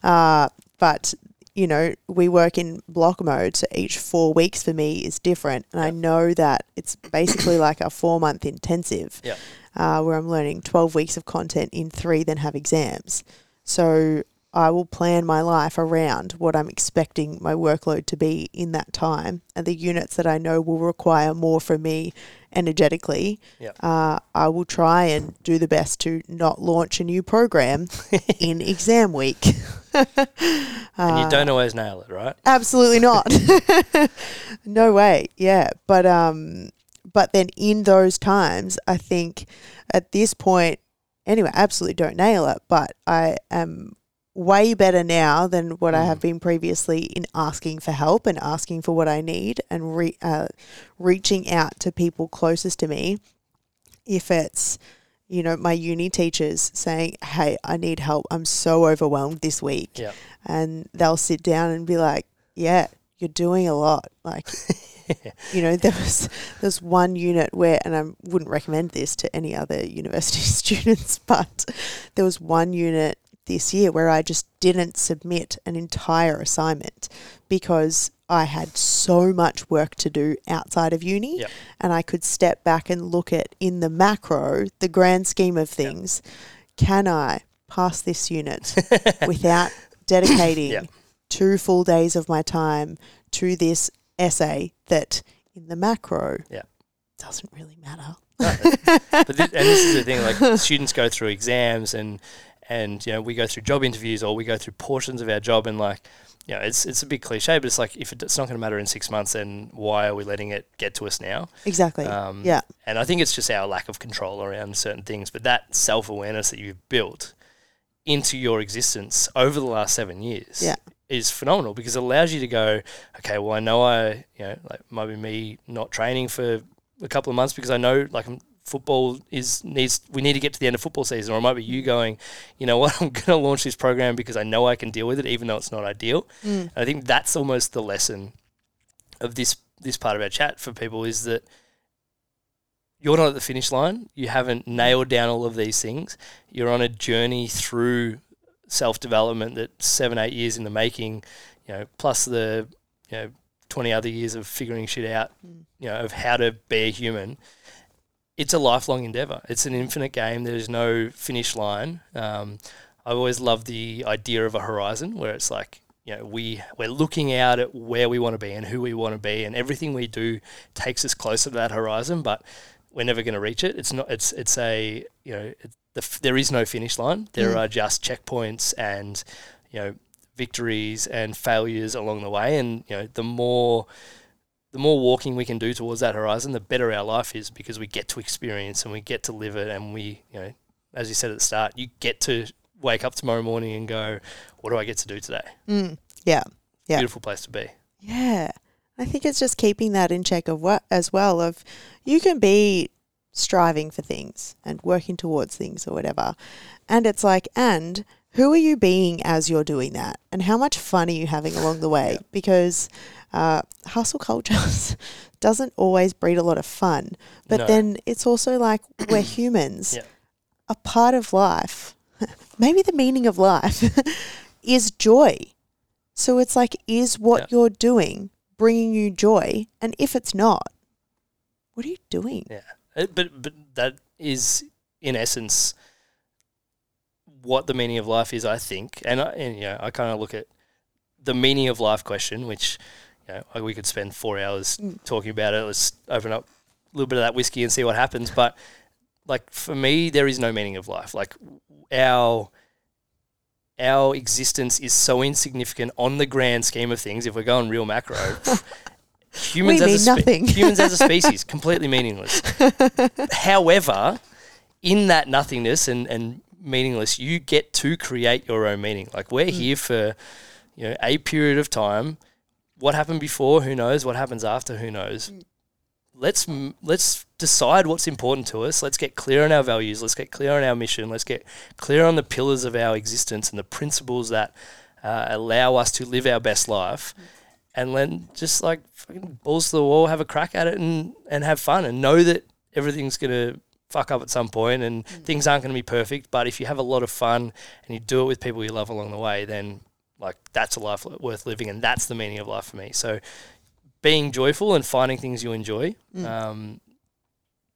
Uh, but you know, we work in block mode, so each four weeks for me is different, and I know that it's basically like a four month intensive, Yeah. uh, where I'm learning twelve weeks of content in three, then have exams. So I will plan my life around what I'm expecting my workload to be in that time, and the units that I know will require more from me energetically. Yeah. Uh, I will try and do the best to not launch a new program in exam week. and you don't always nail it, right? Absolutely not. no way. Yeah, but um, but then in those times, I think at this point, anyway, I absolutely don't nail it. But I am way better now than what I have been previously in asking for help and asking for what I need and re- uh, reaching out to people closest to me. If it's you know my uni teachers saying, "Hey, I need help. I'm so overwhelmed this week." Yeah. and they'll sit down and be like, "Yeah, you're doing a lot." Like, you know, there was there's one unit where, and I wouldn't recommend this to any other university students, but there was one unit this year where I just didn't submit an entire assignment because I had so much work to do outside of uni, Yep. and I could step back and look at in the macro, the grand scheme of things, can I pass this unit without dedicating Yep. two full days of my time to this essay that in the macro Yeah. doesn't really matter. but this, and this is the thing like students go through exams and and you know we go through job interviews or we go through portions of our job and like you know it's it's a big cliche but it's like if it's not going to matter in six months then why are we letting it get to us now Exactly. um, yeah. and I think it's just our lack of control around certain things but that self awareness that you've built into your existence over the last seven years Yeah. is phenomenal because it allows you to go okay well I know I you know like might be me not training for a couple of months because I know like I'm football is needs we need to get to the end of football season or it might be you going you know what? I'm going to launch this program because I know I can deal with it even though it's not ideal. Mm. and I think that's almost the lesson of this this part of our chat for people is that you're not at the finish line. You haven't nailed down all of these things. You're on a journey through self development that's seven eight years in the making you know plus the you know 20 other years of figuring shit out Mm. you know of how to be a human it's a lifelong endeavor. It's an infinite game. There's no finish line. Um, I always love the idea of a horizon where it's like, you know, we we're looking out at where we want to be and who we want to be, and everything we do takes us closer to that horizon. But we're never going to reach it. It's not. It's it's a you know, it, the, there is no finish line. There Mm. are just checkpoints and you know victories and failures along the way. And you know, the more the more walking we can do towards that horizon, the better our life is because we get to experience and we get to live it. And we, you know, as you said at the start, you get to wake up tomorrow morning and go, what do I get to do today? Mm. Yeah. Yeah. Beautiful place to be. Yeah. I think it's just keeping that in check of what as well of you can be striving for things and working towards things or whatever. And it's like, and who are you being as you're doing that? And how much fun are you having along the way? Yeah. Because uh, hustle culture doesn't always breed a lot of fun. But No. then it's also like we're humans. Yeah. A part of life, maybe the meaning of life, is joy. So it's like, is what Yeah. you're doing bringing you joy? And if it's not, what are you doing? Yeah. Uh, But, but that is, in essence, what the meaning of life is, I think. And, I, and you know, I kind of look at the meaning of life question, which, you know, we could spend four hours Mm. talking about it. Let's open up a little bit of that whiskey and see what happens. But like for me, there is no meaning of life. Like our our existence is so insignificant on the grand scheme of things. If we're going real macro, humans We as spe- nothing. humans as a species completely meaningless. However, in that nothingness and and meaningless, you get to create your own meaning. Like we're here for you know a period of time. What happened before? Who knows? What happens after? Who knows? Mm. Let's let's decide what's important to us. Let's get clear on our values. Let's get clear on our mission. Let's get clear on the pillars of our existence and the principles that uh, allow us to live our best life. Mm. And then just like fucking balls to the wall, have a crack at it and, and have fun and know that everything's gonna fuck up at some point and mm. things aren't gonna be perfect. But if you have a lot of fun and you do it with people you love along the way, then like that's a life worth living and that's the meaning of life for me. So being joyful and finding things you enjoy, um,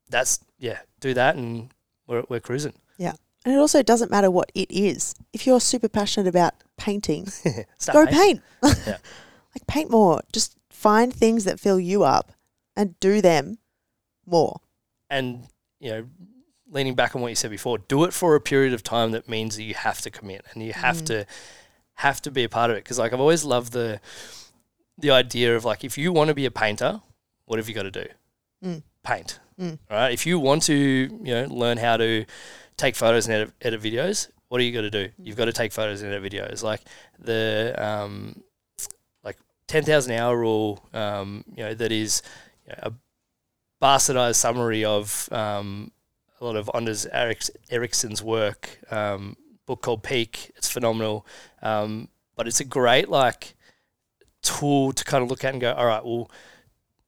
that's yeah, do that and we're, we're cruising. Yeah. And it also doesn't matter what it is. If you're super passionate about painting, go painting. paint. Yeah. like paint more. Just find things that fill you up and do them more. and you know leaning back on what you said before do it for a period of time that means that you have to commit and you have Mm. to have to be a part of it because like i've always loved the the idea of like if you want to be a painter what have you got to do? Mm. paint. Mm. right if you want to you know learn how to take photos and edit, edit videos what are you got to do you've got to take photos and edit videos. Like the um like 10,000 hour rule um you know that is you know, a bastardized summary of um, a lot of Anders Ericsson's work, um, book called Peak. It's phenomenal, um, but it's a great like tool to kind of look at and go, all right, well,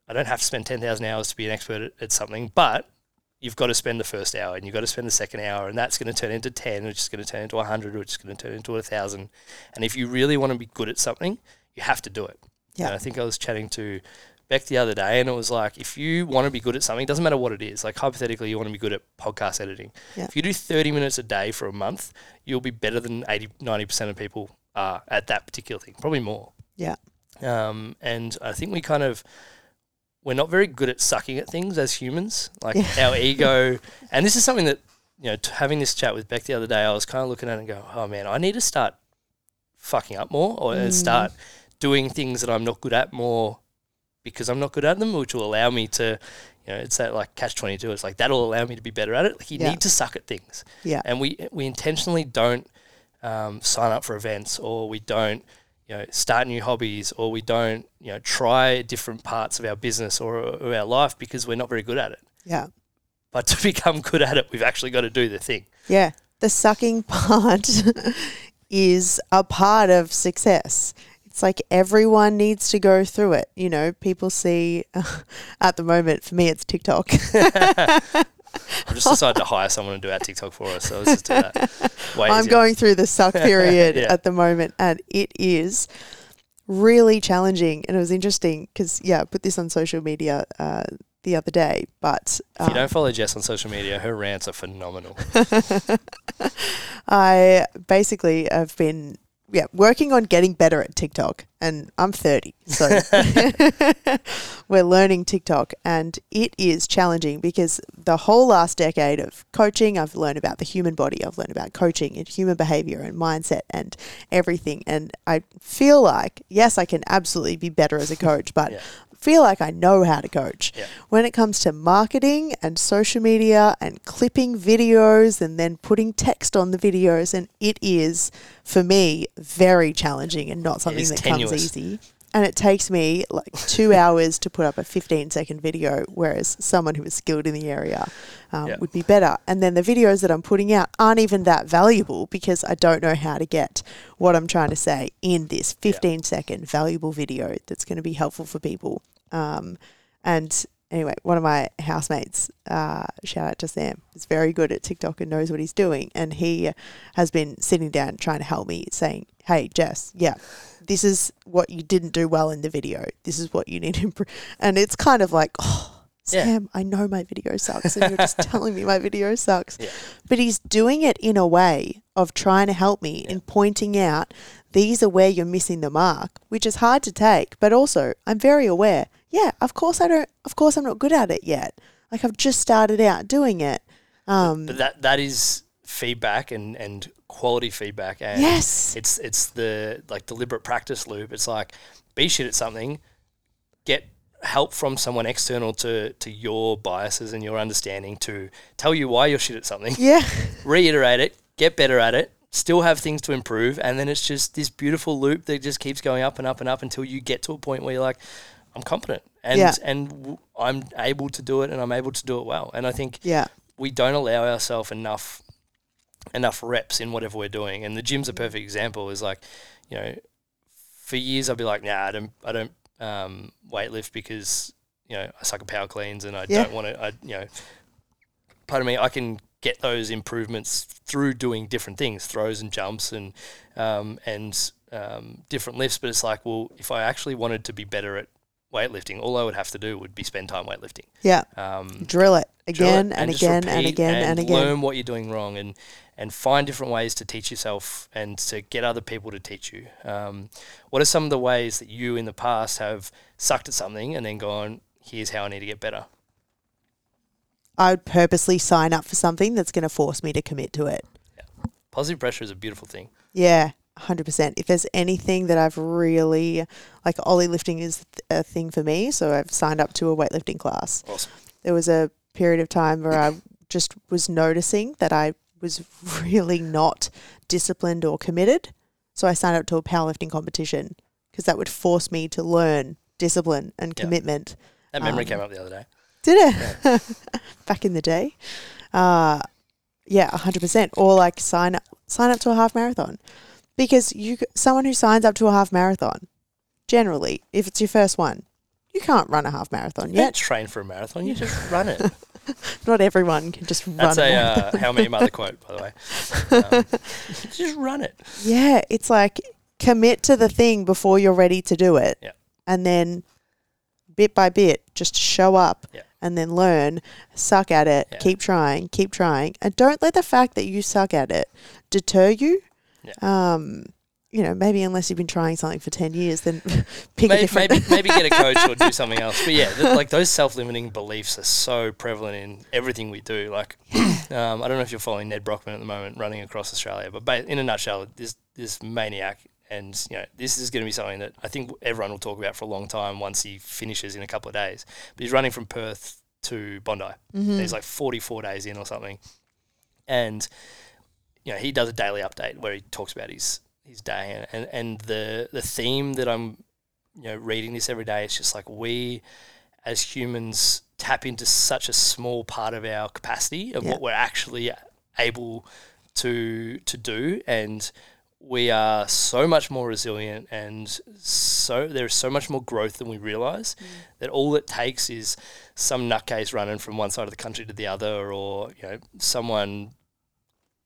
I don't have to spend ten thousand hours to be an expert at, at something, but you've got to spend the first hour and you've got to spend the second hour, and that's going to turn into ten, which is going to turn into a hundred, which is going to turn into a thousand. And if you really want to be good at something, you have to do it. Yeah. And I think I was chatting to Beck the other day, and it was like, if you want to be good at something, doesn't matter what it is. Like hypothetically, you want to be good at podcast editing. Yeah. If you do 30 minutes a day for a month, you'll be better than 80, 90% of people are at that particular thing, probably more. Yeah. Um, and I think we kind of, we're not very good at sucking at things as humans. Like Yeah. our ego, and this is something that, you know, t- having this chat with Beck the other day, I was kind of looking at it and go, oh man, I need to start fucking up more or Mm. start doing things that I'm not good at more because I'm not good at them, which will allow me to, you know, it's that like catch twenty two. It's like that'll allow me to be better at it. Like you Yeah. need to suck at things, Yeah. and we we intentionally don't um, sign up for events or we don't. You know, start new hobbies, or we don't, you know, try different parts of our business or, or our life because we're not very good at it. Yeah. But to become good at it, we've actually got to do the thing. Yeah. The sucking part is a part of success. It's like everyone needs to go through it. You know, people see at the moment, for me, it's TikTok. I just decided to hire someone to do our TikTok for us, so let's just do that. Way I'm easier. going through the suck period Yeah. at the moment, and it is really challenging. And it was interesting because, yeah, I put this on social media uh, the other day, but If you um, don't follow Jess on social media, her rants are phenomenal. I basically have been yeah working on getting better at TikTok, and I'm 30, so we're learning TikTok, and it is challenging because the whole last decade of coaching, I've learned about the human body, I've learned about coaching and human behavior and mindset and everything, and I feel like yes, I can absolutely be better as a coach, but Yeah. Feel like I know how to coach. Yeah. When it comes to marketing and social media and clipping videos and then putting text on the videos, and it is for me very challenging and not something that tenuous. comes easy. And it takes me like two hours to put up a 15 second video, whereas someone who is skilled in the area um, Yeah. would be better. And then the videos that I'm putting out aren't even that valuable because I don't know how to get what I'm trying to say in this 15 second valuable video that's going to be helpful for people. Um, and anyway, one of my housemates, uh, shout out to Sam, is very good at TikTok and knows what he's doing. And he has been sitting down trying to help me, saying, Hey, Jess, yeah, this is what you didn't do well in the video. This is what you need to improve. And it's kind of like, Oh, Yeah. Sam, I know my video sucks, and you're just telling me my video sucks. Yeah. But he's doing it in a way of trying to help me Yeah. in pointing out these are where you're missing the mark, which is hard to take. But also, I'm very aware. Yeah, of course I don't. Of course I'm not good at it yet. Like I've just started out doing it. Um, But that that is feedback and and quality feedback and yes. it's it's the like deliberate practice loop. It's like be shit at something, get help from someone external to to your biases and your understanding to tell you why you're shit at something. Yeah. reiterate it, get better at it, still have things to improve, and then it's just this beautiful loop that just keeps going up and up and up until you get to a point where you're like, I'm competent and Yeah. and w- I'm able to do it and I'm able to do it well. And I think Yeah. we don't allow ourselves enough enough reps in whatever we're doing. And the gym's a perfect example. Is like, you know, for years I'd be like, nah, I don't, I don't um, weightlift because you know I suck at power cleans and I Yeah. don't want to. I you know, pardon me, I can get those improvements through doing different things, throws and jumps and um, and um, different lifts. But it's like, well, if I actually wanted to be better at weightlifting, all I would have to do would be spend time weightlifting. Yeah. Um, Drill it drill it again and, again and again and, again. Learn what you're doing wrong and and find different ways to teach yourself and to get other people to teach you. Um, what are some of the ways that you in the past have sucked at something and then gone, here's how I need to get better? I would purposely sign up for something that's going to force me to commit to it. Yeah. Positive pressure is a beautiful thing. Yeah, hundred percent. If there's anything that I've really like, Ollie lifting is a thing for me. So I've signed up to a weightlifting class. Awesome. There was a period of time where I just was noticing that I was really not disciplined or committed. So I signed up to a powerlifting competition because that would force me to learn discipline and Yeah. commitment. That memory Um, came up the other day. Did it? Back in the day. Uh, yeah, 100%. Or like sign up, sign up to a half marathon. Because you someone who signs up to a half marathon, generally, if it's your first one, you can't run a half marathon You don't yet. train for a marathon, you just run it. Not everyone can just run That's a uh, How Many Mother quote, by the way. Um, just run it. Yeah, it's like commit to the thing before you're ready to do it. Yeah. And then bit by bit, just show up Yeah. and then learn, suck at it, Yeah. keep trying, keep trying. And don't let the fact that you suck at it deter you. Um, you know, maybe unless you've been trying something for 10 years, then pick a maybe, different. maybe maybe get a coach or do something else. But yeah, th- like those self-limiting beliefs are so prevalent in everything we do. Like, um, I don't know if you're following Nedd Brockmann at the moment, running across Australia, but ba- in a nutshell, this this maniac, and you know, this is going to be something that I think everyone will talk about for a long time once he finishes in a couple of days. But he's running from Perth to Bondi. Mhm. he's like 44 days in or something. And, you know, he does a daily update where he talks about his, his day. And, and the, the theme that I'm, you know, reading this every day, it's just like we as humans tap into such a small part of our capacity of Yeah. what we're actually able to to do and we are so much more resilient and so there's so much more growth than we realize mm. that all it takes is some nutcase running from one side of the country to the other or you know someone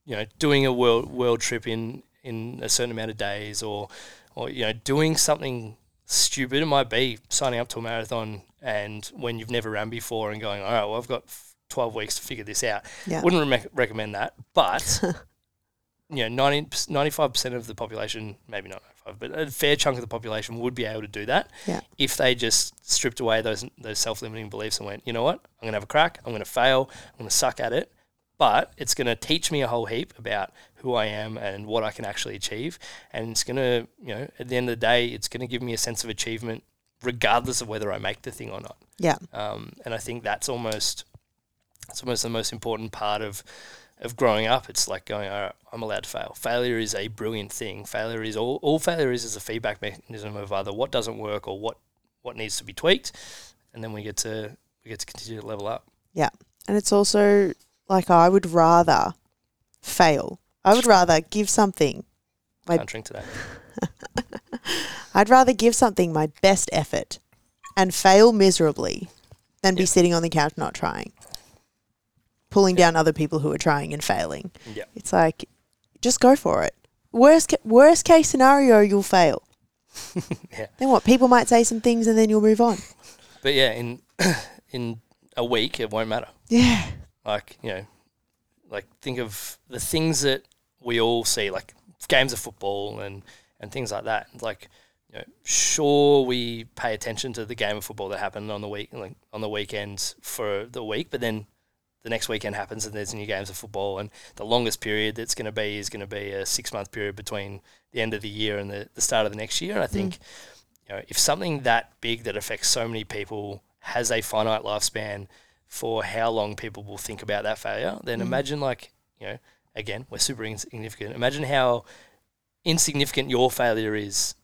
you know doing a world world trip in in a certain amount of days or or you know doing something stupid. It might be signing up to a marathon and when you've never ran before and going all right well I've got 12 weeks to figure this out. Yeah. wouldn't re- recommend that but you know 90, 95% of the population maybe not 95 but a fair chunk of the population would be able to do that Yeah. if they just stripped away those those self-limiting beliefs and went you know what? I'm going to have a crack. I'm going to fail. I'm going to suck at it. But it's going to teach me a whole heap about who I am and what I can actually achieve. And it's going to, you know, at the end of the day, it's going to give me a sense of achievement, regardless of whether I make the thing or not. Yeah. Um, and I think that's almost, it's almost the most important part of, of growing up. It's like going, all right, I'm allowed to fail. Failure is a brilliant thing. Failure is all, all failure is is a feedback mechanism of either what doesn't work or what, what needs to be tweaked. And then we get to, we get to continue to level up. Yeah, and it's also like I would rather fail. I would rather give something. Can't drink today. I'd rather give something my best effort and fail miserably than be sitting on the couch not trying. Pulling Yeah. down other people who are trying and failing. Yeah. It's like just go for it. Worst ca- worst case scenario you'll fail. Yeah. Then what? People might say some things and then you'll move on. But yeah, in in a week it won't matter. Yeah. Like you know, like think of the things that we all see, like games of football and and things like that. Like, you know, sure we pay attention to the game of football that happened on the week, like on the weekend for the week, but then the next weekend happens and there's new games of football, and the longest period that's going to be is going to be a six month period between the end of the year and the, the start of the next year. And I mm. think, you know, if something that big that affects so many people has a finite lifespan for how long people will think about that failure, then mm. imagine like, you know, again, we're super insignificant. Imagine how insignificant your failure is,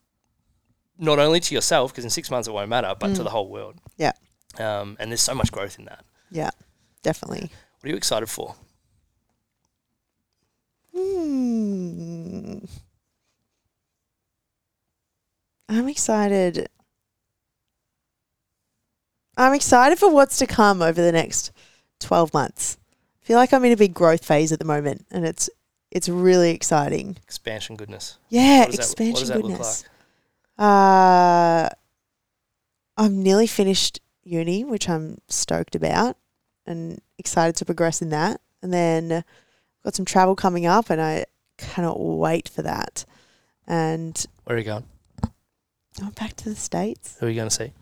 not only to yourself, because in six months it won't matter, but to the whole world. Yeah. Um, and there's so much growth in that. Yeah, definitely. What are you excited for? Hmm. I'm excited. I'm excited for what's to come over the next 12 months. I feel like I'm in a big growth phase at the moment and it's it's really exciting. Expansion goodness. Yeah, What does that- expansion that goodness. Uh I'm nearly finished uni, which I'm stoked about and excited to progress in that. And then got some travel coming up and I cannot wait for that. And Where are you going? going back to the States. Who are you going to see?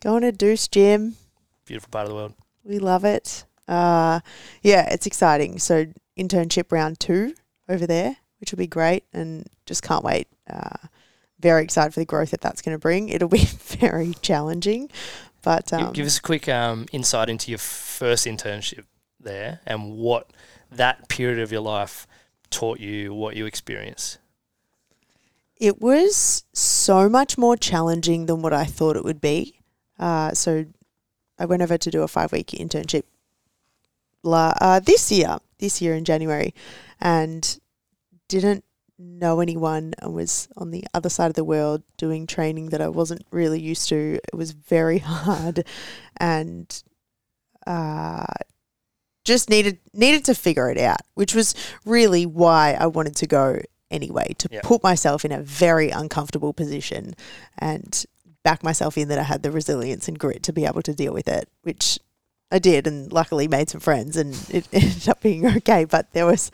Going to Deuce Gym. Beautiful part of the world. We love it. Uh, yeah, it's exciting. So internship round two over there, which will be great, and just can't wait. Uh, very excited for the growth that that's going to bring. It'll be very challenging, but um, Give us a quick um, insight into your first internship there and what that period of your life taught you, what you experienced. it was so much more challenging than what I thought it would be. Uh, so I went over to do a five week internship la- uh, this year, this year in January, and didn't know anyone and was on the other side of the world doing training that I wasn't really used to. It was very hard and uh, just needed needed to figure it out, which was really why I wanted to go anyway to Yeah. put myself in a very uncomfortable position and back myself in that I had the resilience and grit to be able to deal with it, which I did and luckily made some friends and it ended up being okay. But there was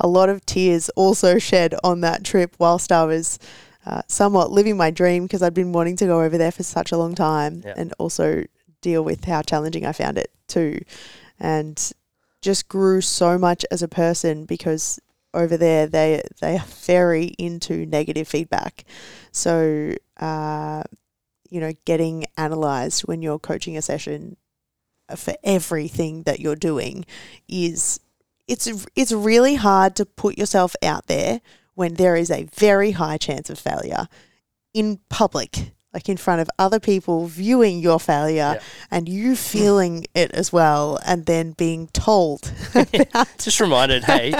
a lot of tears also shed on that trip whilst I was uh, somewhat living my dream because I'd been wanting to go over there for such a long time Yeah. and also deal with how challenging I found it too. And just grew so much as a person because over there they they are very into negative feedback. So uh, you know, getting analyzed when you're coaching a session for everything that you're doing is it's it's really hard to put yourself out there when there is a very high chance of failure in public like in front of other people viewing your failure Yeah. and you feeling it as well and then being told Just reminded, hey,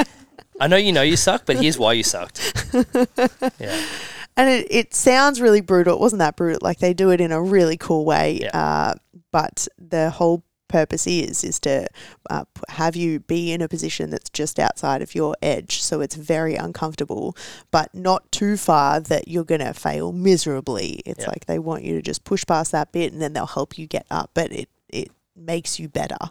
I know you know you suck, but here's why you sucked. Yeah. and it, it sounds really brutal. It wasn't that brutal. Like they do it in a really cool way. Yeah. Uh, but the whole purpose is is to uh, have you be in a position that's just outside of your edge, so it's very uncomfortable, but not too far that you're gonna fail miserably. It's like they want you to just push past that bit, and then they'll help you get up. But it it makes you better.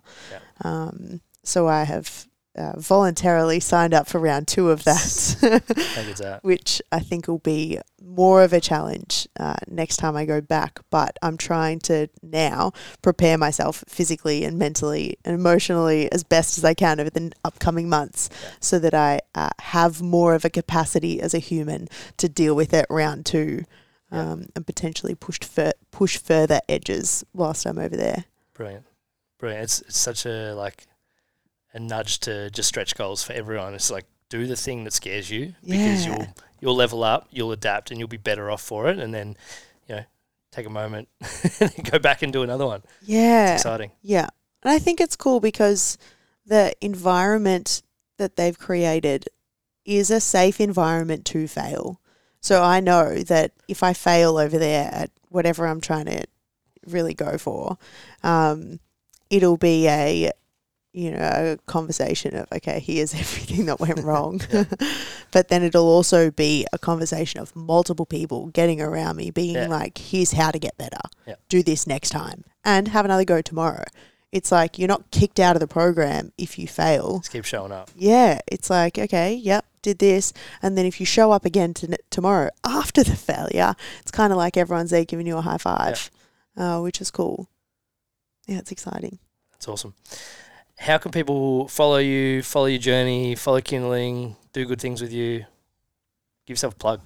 Um, so I have. Uh, voluntarily signed up for round two of that. How good's that? which I think will be more of a challenge uh, next time I go back. But I'm trying to now prepare myself physically and mentally and emotionally as best as I can over the upcoming months Yeah. so that I uh, have more of a capacity as a human to deal with it round two. Yeah. Um, and potentially pushed fur- push further edges whilst I'm over there. Brilliant. Brilliant. It's, it's such a like a nudge to just stretch goals for everyone. It's like do the thing that scares you because Yeah. you'll you'll level up, you'll adapt and you'll be better off for it and then, you know, take a moment and go back and do another one. Yeah. It's exciting. Yeah. And I think it's cool because the environment that they've created is a safe environment to fail. So I know that if I fail over there at whatever I'm trying to really go for, um, it'll be a you know a conversation of okay here's everything that went wrong but then it'll also be a conversation of multiple people getting around me being Yeah. like here's how to get better Yeah. do this next time and have another go tomorrow it's like you're not kicked out of the program if you fail Just keep showing up. yeah it's like okay yep did this, and then if you show up again to, tomorrow after the failure, it's kind of like everyone's there giving you a high five, uh, which is cool. Yeah, it's exciting. That's awesome. How can people follow you, follow your journey, follow Kindling, do good things with you? Give yourself a plug.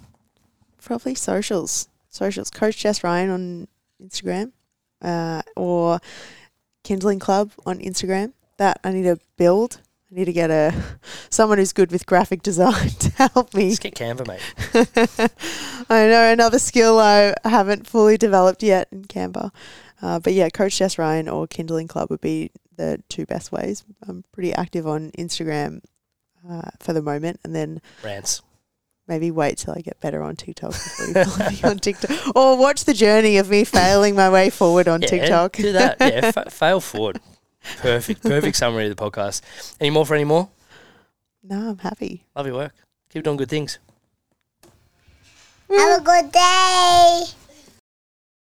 Probably socials. Socials. Coach Jess Ryan on Instagram uh, or Kindling Club on Instagram. That I need to build. I need to get a someone who's good with graphic design to help me. Just get Canva, mate. I know another skill I haven't fully developed yet in Canva. Uh, but yeah, Coach Jess Ryan or Kindling Club would be the two best ways. I'm pretty active on Instagram uh, for the moment, and then rants. Maybe wait till I get better on TikTok before you on TikTok, or watch the journey of me failing my way forward on yeah, TikTok. Do that. Yeah, fa- fail forward. Perfect, perfect summary of the podcast. Any more for any more? No, I'm happy. Love your work. Keep doing good things. Have a good day.